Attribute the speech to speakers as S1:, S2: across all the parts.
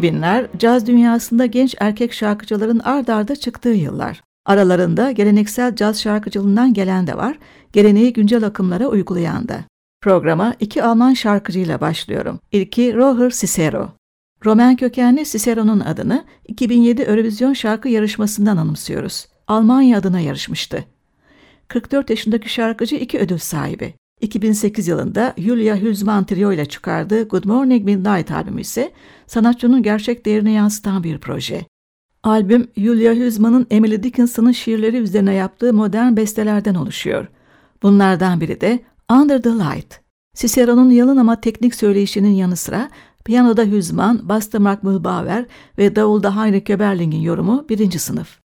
S1: 2000'ler caz dünyasında genç erkek şarkıcıların ard arda çıktığı yıllar. Aralarında geleneksel caz şarkıcılığından gelen de var, geleneği güncel akımlara uygulayan da. Programa iki Alman şarkıcıyla başlıyorum. İlki Roger Cicero. Roman kökenli Cicero'nun adını 2007 Eurovision şarkı yarışmasından anımsıyoruz. Almanya adına yarışmıştı. 44 yaşındaki şarkıcı iki ödül sahibi. 2008 yılında Julia Hülsman Trio ile çıkardığı Good Morning Midnight albümü ise sanatçının gerçek değerini yansıtan bir proje. Albüm, Julia Hülsman'ın Emily Dickinson'ın şiirleri üzerine yaptığı modern bestelerden oluşuyor. Bunlardan biri de Under the Light. Cicero'nun yalın ama teknik söyleyişinin yanı sıra piyanoda Hülsman, basta Mark Mühlbauer ve davulda Heinrich Köberling'in yorumu birinci sınıf.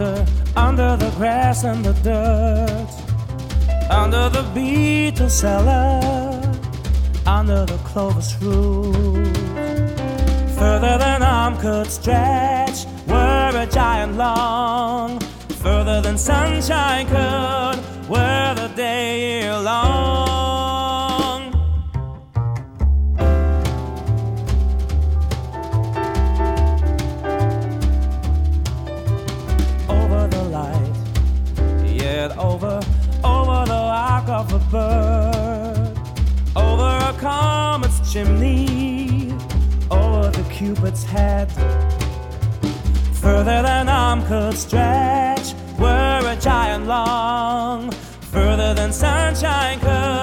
S2: Under, under the grass and the dirt, under the beetle cellar, under the clover's root. Further than arm could stretch, were a giant long. Further than sunshine could, were the day long. Cupid's head. Further than arm could stretch, were a giant long, further than sunshine could,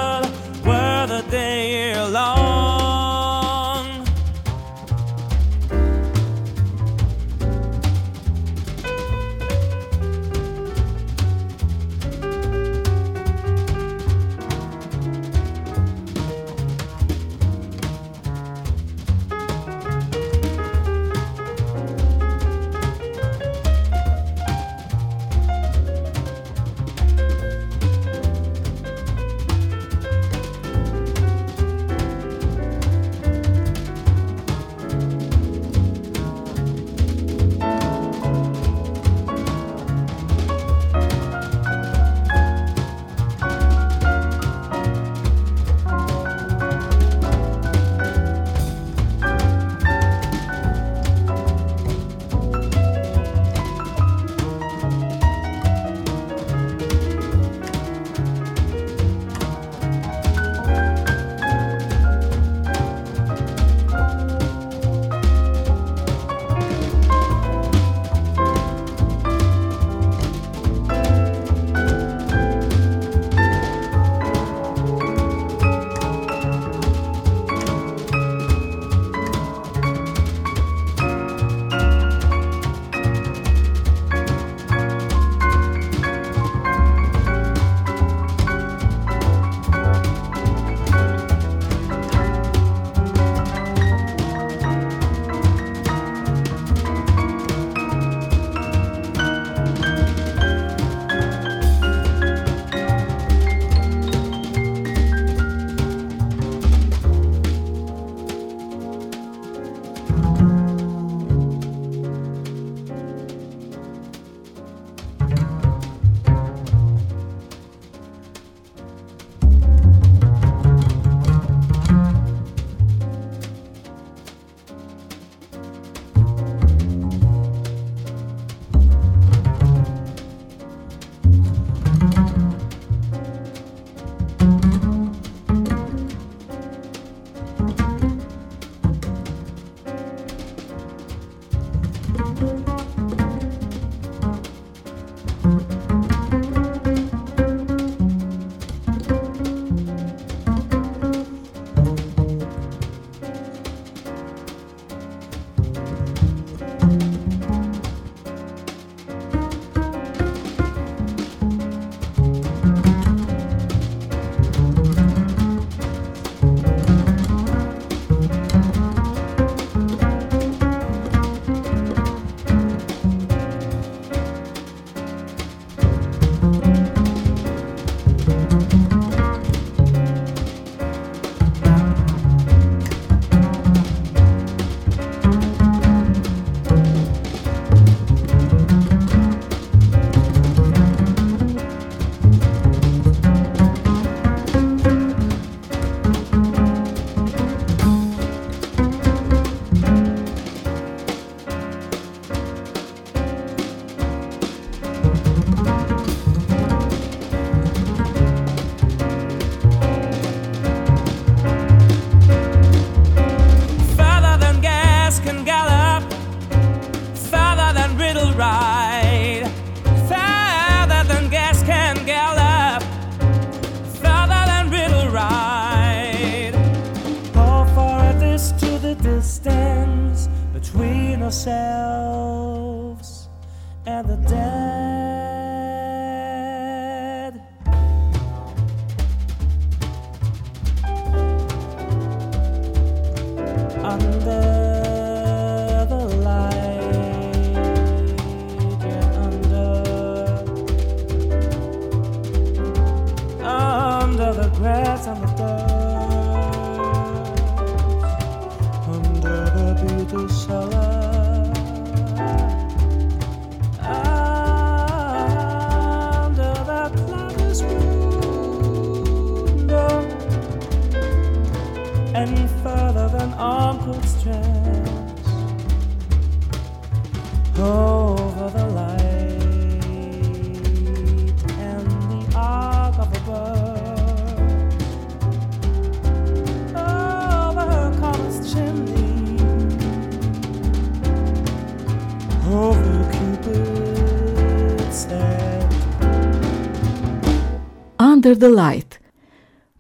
S2: Under the Light.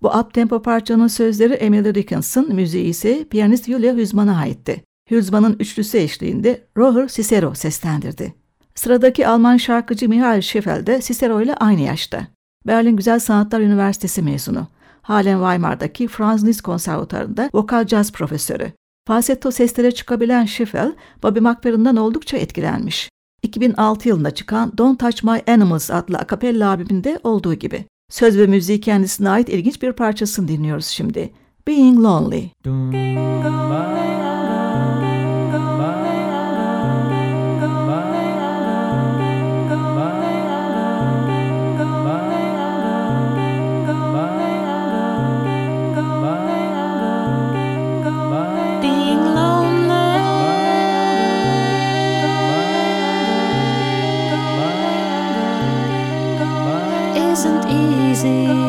S1: Bu uptempo parçanın sözleri Emily Dickinson, müziği ise piyanist Julia Hüzman'a aitti. Hüzman'ın üçlüsü eşliğinde Roher Cicero seslendirdi. Sıradaki Alman şarkıcı Michael Scheffel de Cicero ile aynı yaşta. Berlin Güzel Sanatlar Üniversitesi mezunu. Halen Weimar'daki Franz Liszt Konservatuarı'nda vokal caz profesörü. Falsetto seslere çıkabilen Scheffel, Bobby McFerrin'den oldukça etkilenmiş. 2006 yılında çıkan Don't Touch My Animals adlı akapella albümünde olduğu gibi. Söz ve müziği kendisine ait ilginç bir parçasını dinliyoruz şimdi. Being Lonely.
S3: Being easy.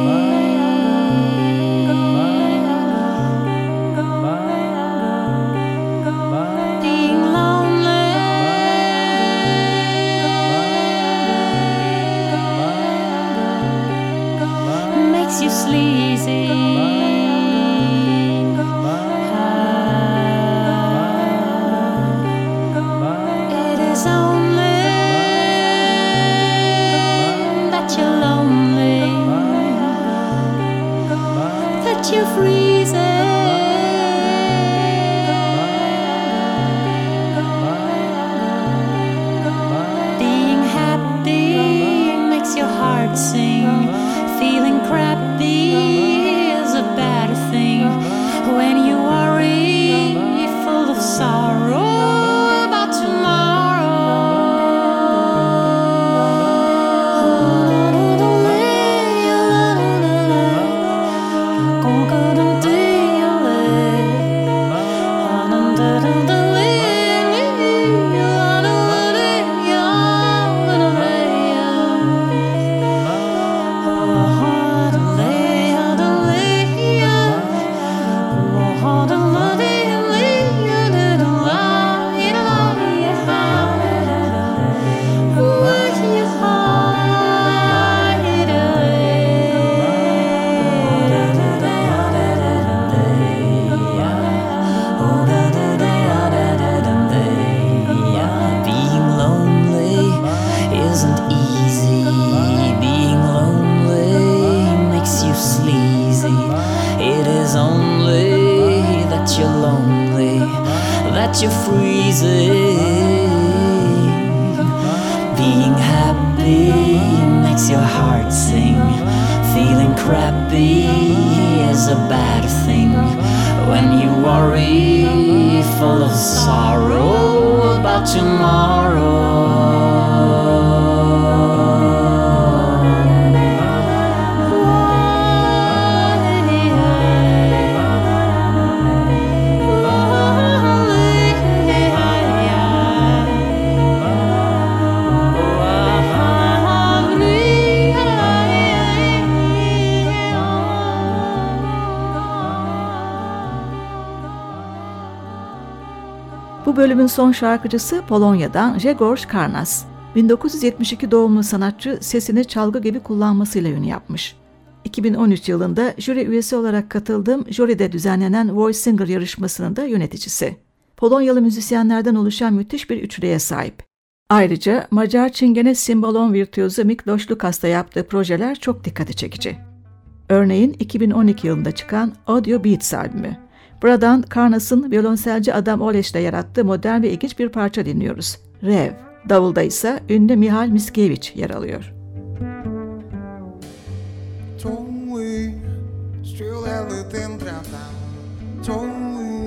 S1: son şarkıcısı Polonya'dan Grzegorz Karnas. 1972 doğumlu sanatçı sesini çalgı gibi kullanmasıyla ünlü yapmış. 2013 yılında jüri üyesi olarak katıldığım jüride düzenlenen Voice Singer yarışmasının da yöneticisi.
S4: Polonyalı müzisyenlerden oluşan müthiş bir üçlüye sahip. Ayrıca Macar çingene simbalon virtüözü Miklos Lukas'ta yaptığı projeler çok dikkati çekici. Örneğin 2012 yılında çıkan Audio Beats albümü. Buradan Karnas'ın violonselci Adam Oleş'le yarattığı modern ve ilginç bir parça dinliyoruz. Rev. Davulda ise ünlü Mihal Miskevich yer alıyor. Tony,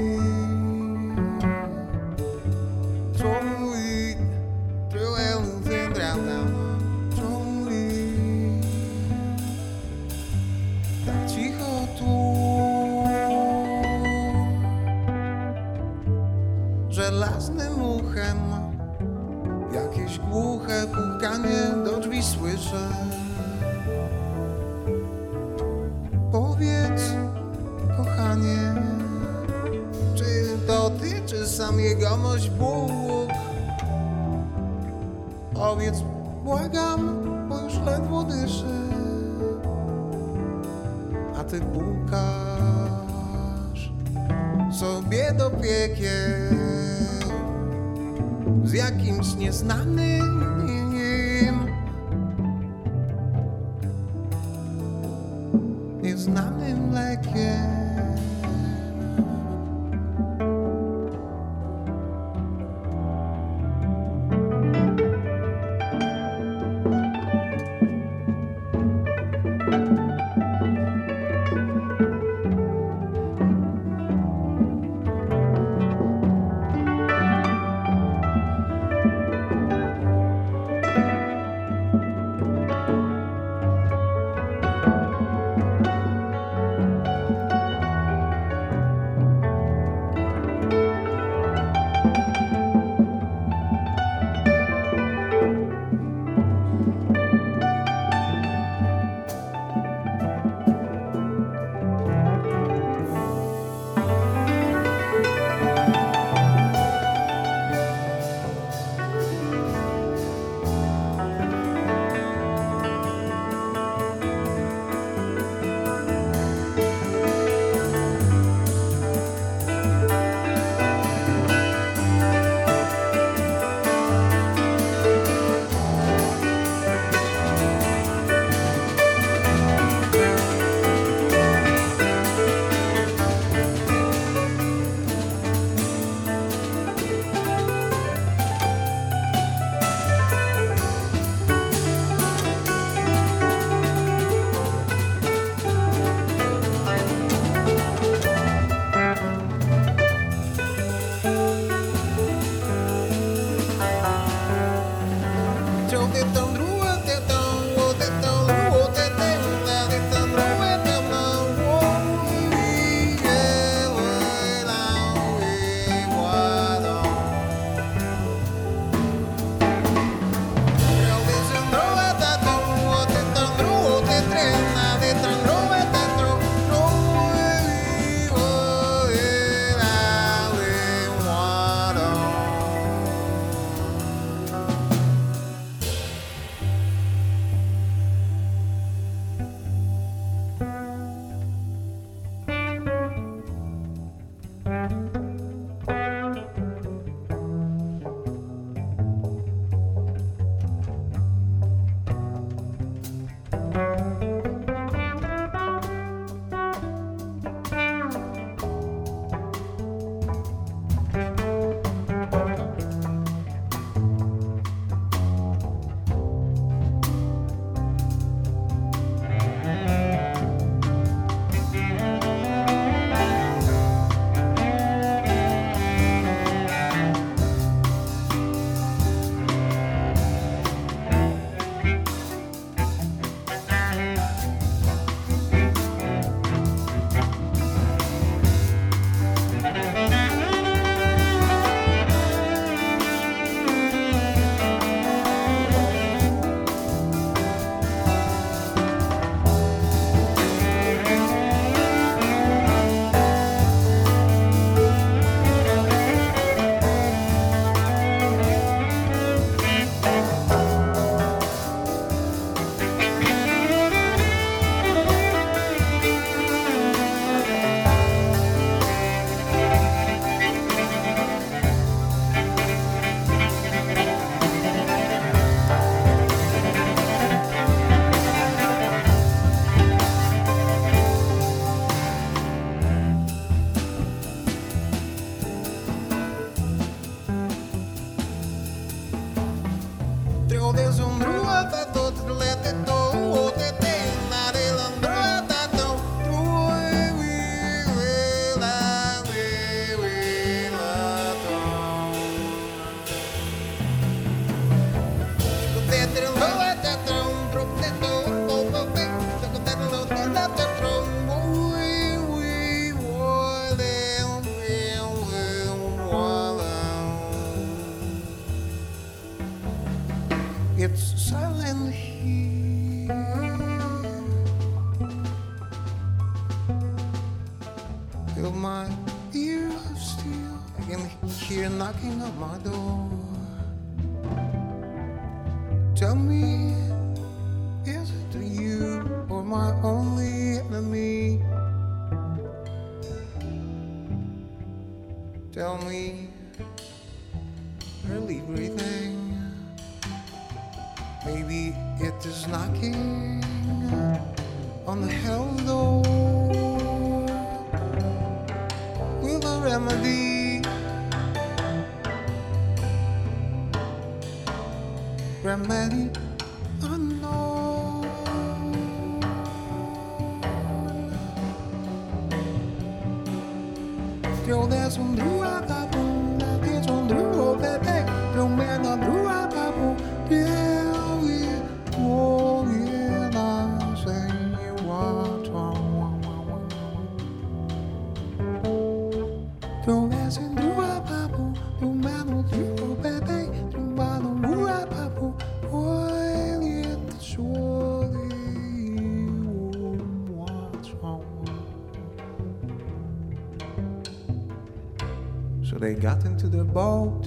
S4: into their boat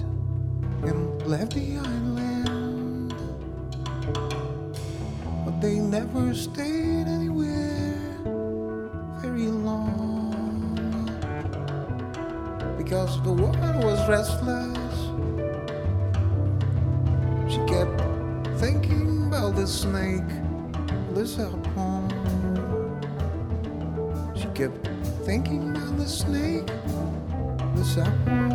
S4: and left the island. But they never stayed anywhere very long because the woman was restless. She kept thinking about the snake, the serpent. She kept thinking about the snake, the serpent.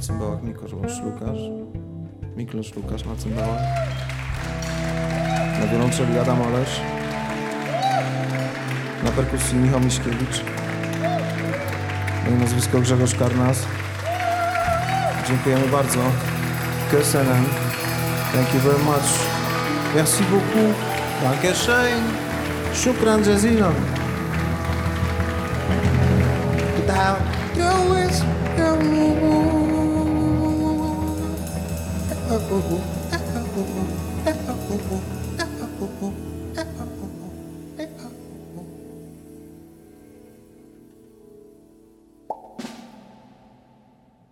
S5: cymbałach Mikłosz Lukasz. Miklosz Lukasz na cymbałach. Na wiolonczeli Adam Olesz. Na perkusji Michał Miśkiewicz. Moje nazwisko Grzegorz Karnas. Dziękujemy bardzo. Köszönöm. Thank you very much. Merci beaucoup. Danke schön. Shukran jazilan.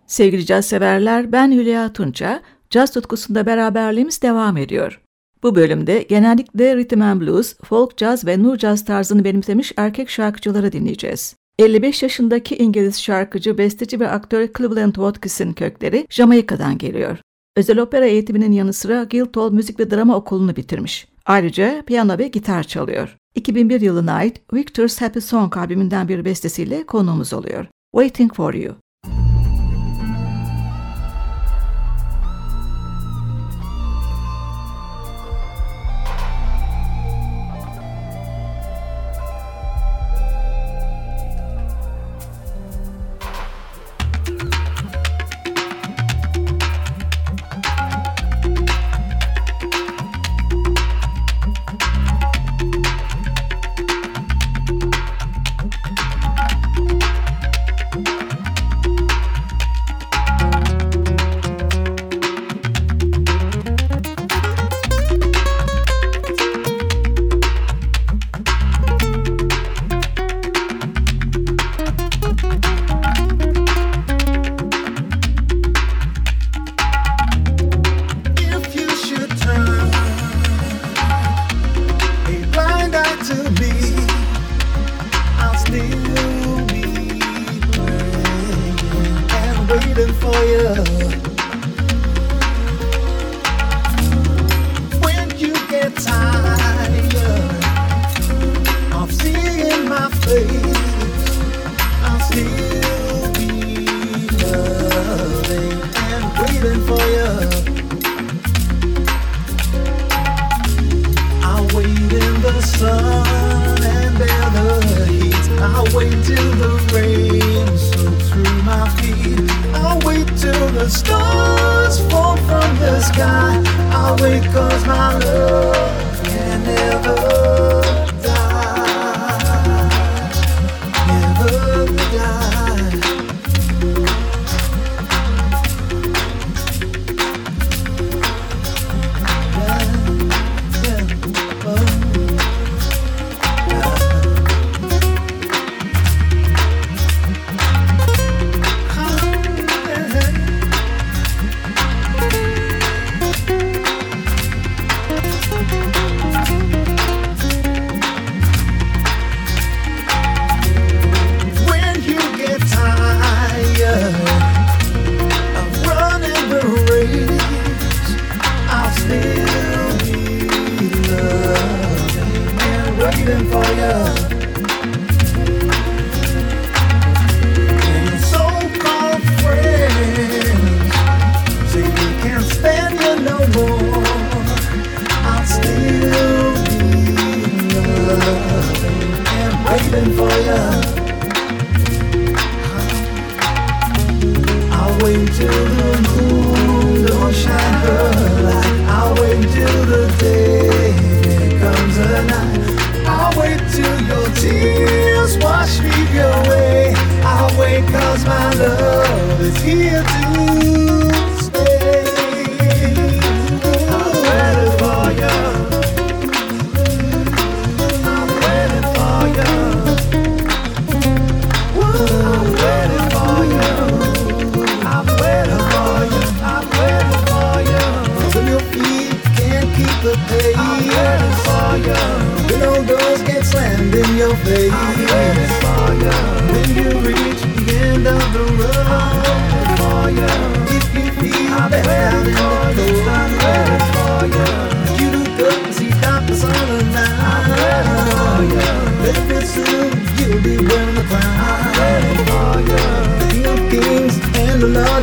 S1: Sevgili caz severler, ben Hülya Tunça. Caz tutkusunda beraberliğimiz devam ediyor. Bu bölümde genellikle rhythm and blues, folk caz ve nu caz tarzını benimsemiş erkek şarkıcıları dinleyeceğiz. 55 yaşındaki İngiliz şarkıcı, besteci ve aktör Cleveland Watkins'in kökleri Jamaika'dan geliyor. Özel opera eğitiminin yanı sıra Guildhall Müzik ve Drama Okulu'nu bitirmiş. Ayrıca piyano ve gitar çalıyor. 2001 yılına ait Victor's Happy Song albümünden bir bestesiyle konuğumuz oluyor. Waiting for You.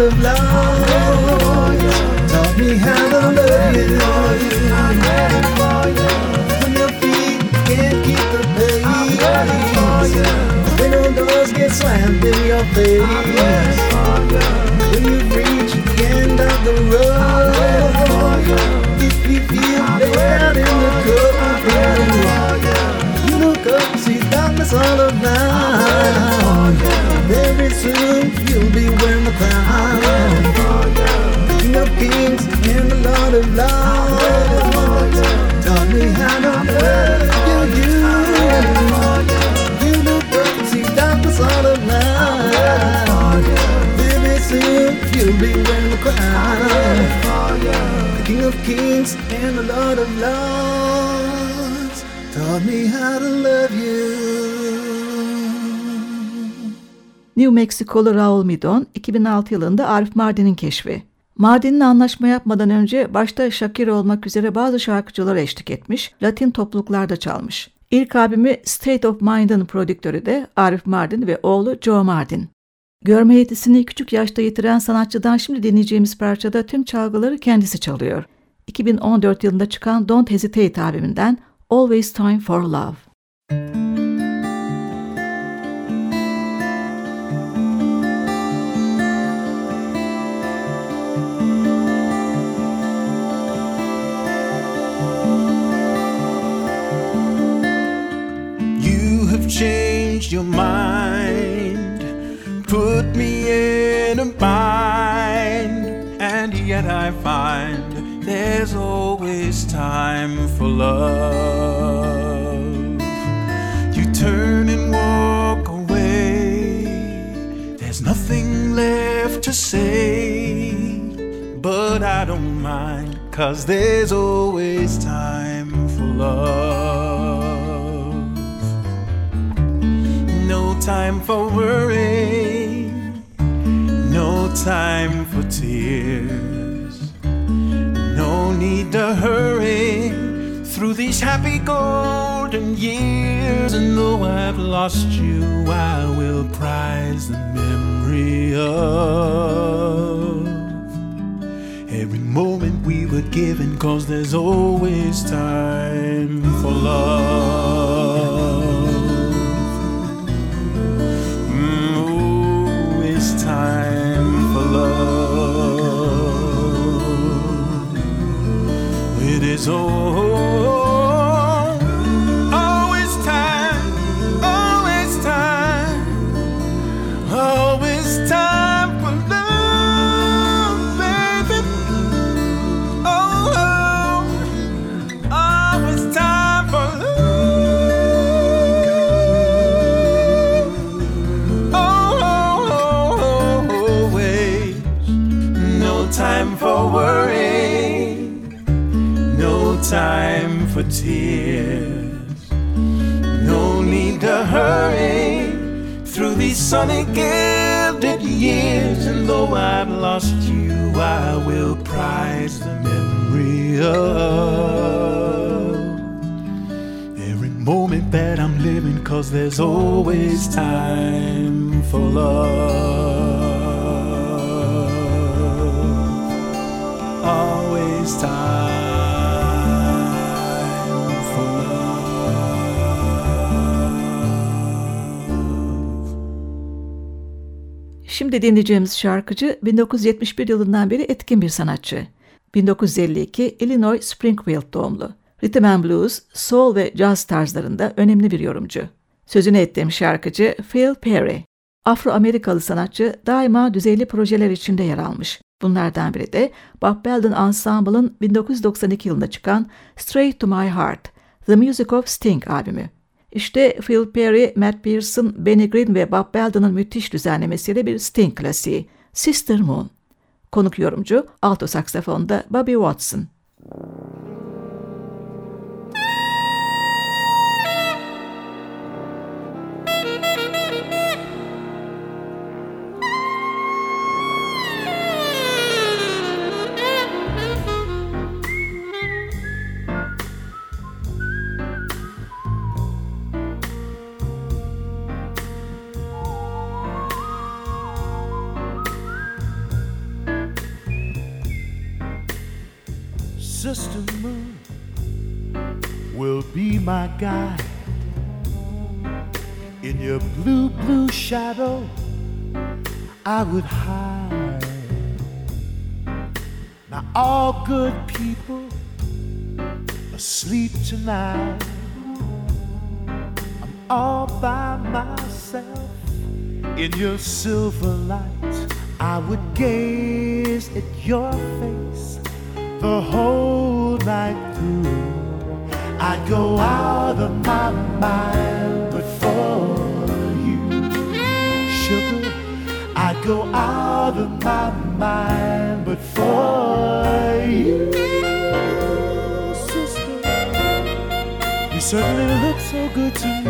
S6: of love. in a lot of lies taught me how to love you.
S1: New Mexico'lu Raul Midon 2006 yılında Arif Mardin'in keşfi. Mardin'le anlaşma yapmadan önce başta Shakira olmak üzere bazı şarkıcılara eşlik etmiş, Latin topluluklarda çalmış. İlk albümü State of Mind'ın prodüktörü de Arif Mardin ve oğlu Joe Mardin. Görme yetisini küçük yaşta yitiren sanatçıdan şimdi dinleyeceğimiz parçada tüm çalgıları kendisi çalıyor. 2014 yılında çıkan Don't Hesitate albümünden Always Time for Love.
S7: changed your mind, put me in a bind, and yet I find There's always time for love. You turn and walk away. There's nothing left to say. But I don't mind, cause there's always time for love. No time for worry. No time for tears need to hurry through these happy golden years. And though I've lost you, I will prize the memory of
S2: every moment we were given, cause there's always time for love. Is all, tears, no need to hurry through these sunny gilded years. And though I've lost you, I will prize the memory of every moment that I'm living, cause there's always time for love. Always time
S1: Şimdi dinleyeceğimiz şarkıcı 1971 yılından beri etkin bir sanatçı. 1952 Illinois Springfield doğumlu. Rhythm and blues, soul ve jazz tarzlarında önemli bir yorumcu. Sözünü ettiğim şarkıcı Phil Perry. Afro-Amerikalı sanatçı daima düzeyli projeler içinde yer almış. Bunlardan biri de Bob Belden Ensemble'ın 1992 yılında çıkan Straight to My Heart, The Music of Sting albümü. İşte Phil Perry, Matt Pearson, Benny Green ve Bob Belden'ın müthiş düzenlemesiyle bir Sting klasiği, Sister Moon. Konuk yorumcu, alto saksafonda Bobby Watson.
S2: Sister Moon will be my guide in your blue, blue shadow. I would hide. Now, all good people asleep tonight. I'm all by myself in your silver light. I would gaze at your face the whole night through. I'd go out of my mind but for you, sugar. I'd go out of my mind but for you, sister. You certainly look so good to me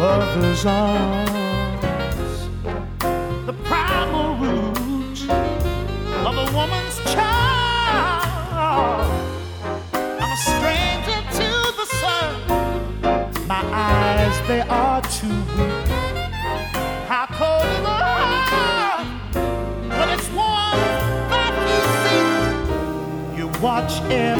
S2: mother's arms. The primal root of a woman's child. I'm a stranger to the sun. My eyes, they are too weak. How cold is the heart when it's warm like you see? You watch every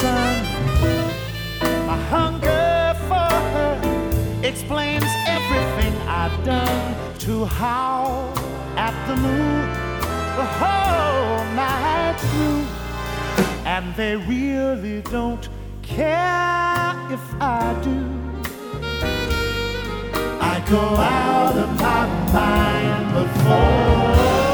S2: sun. My hunger for her explains everything I've done to howl at the moon the whole night through. And they really don't care if I do. I go out of my mind before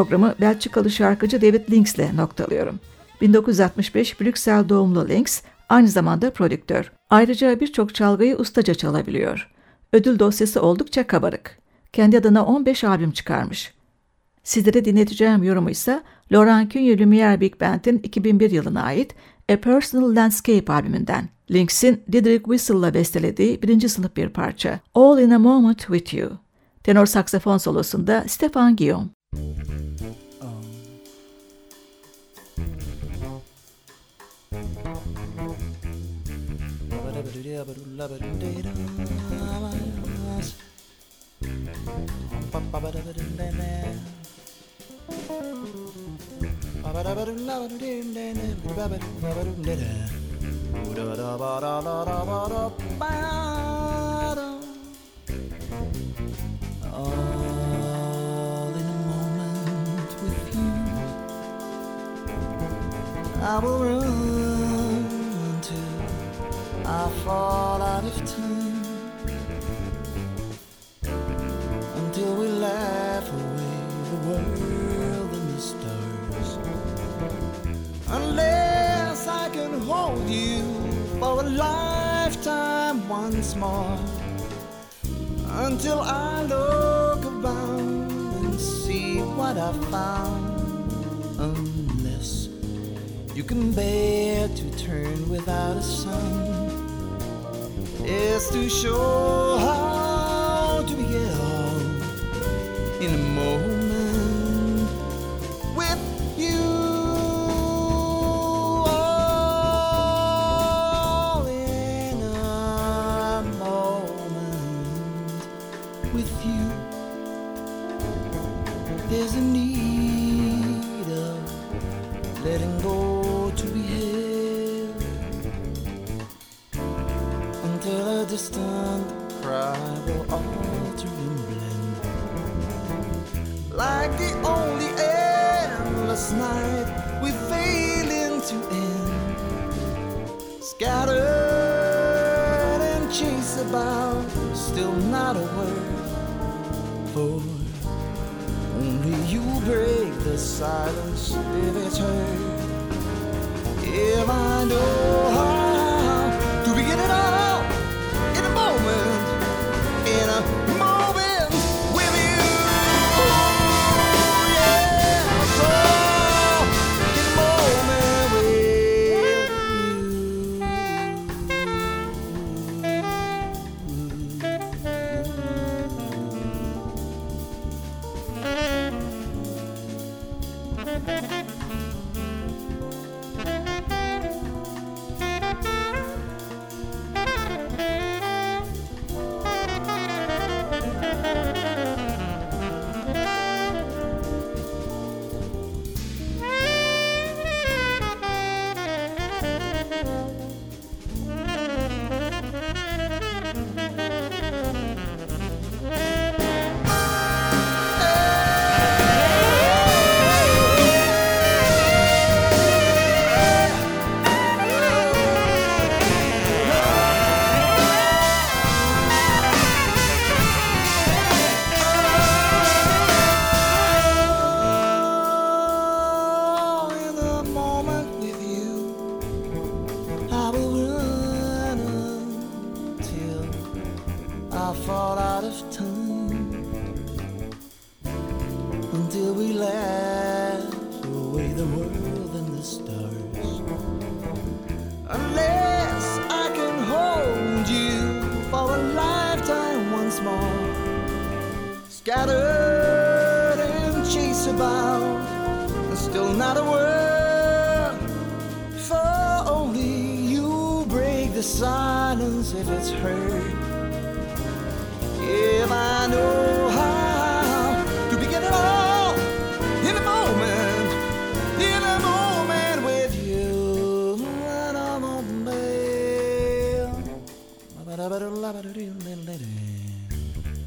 S1: Programı Belçikalı şarkıcı David Links ile noktalıyorum. 1965 Brüksel doğumlu Links aynı zamanda prodüktör. Ayrıca birçok çalgıyı ustaca çalabiliyor. Ödül dosyası oldukça kabarık. Kendi adına 15 albüm çıkarmış. Sizlere dinleteceğim yorumu ise Laurent Cunye Lumière Big Band'in 2001 yılına ait A Personal Landscape albümünden. Links'in Didrik Whistle'la bestelediği birinci sınıf bir parça All in a Moment With You. Tenor saksafon solosunda Stefan Guillaume.
S8: All in a moment with you, I will run fall out of time. Until we laugh away the world and the stars. Unless I can hold you for a lifetime once more. Until I look around and see what I found. Unless you can bear to turn without a sun. It's to show how to be on in a moment until a distant cry will alter and blend. Like the only endless night we fail into end. Scattered and chase about still not a word for only you break the silence if it's heard. If I know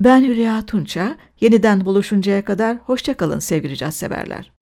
S1: Ben Hülya Tunça. Yeniden buluşuncaya kadar hoşçakalın sevgili caz severler.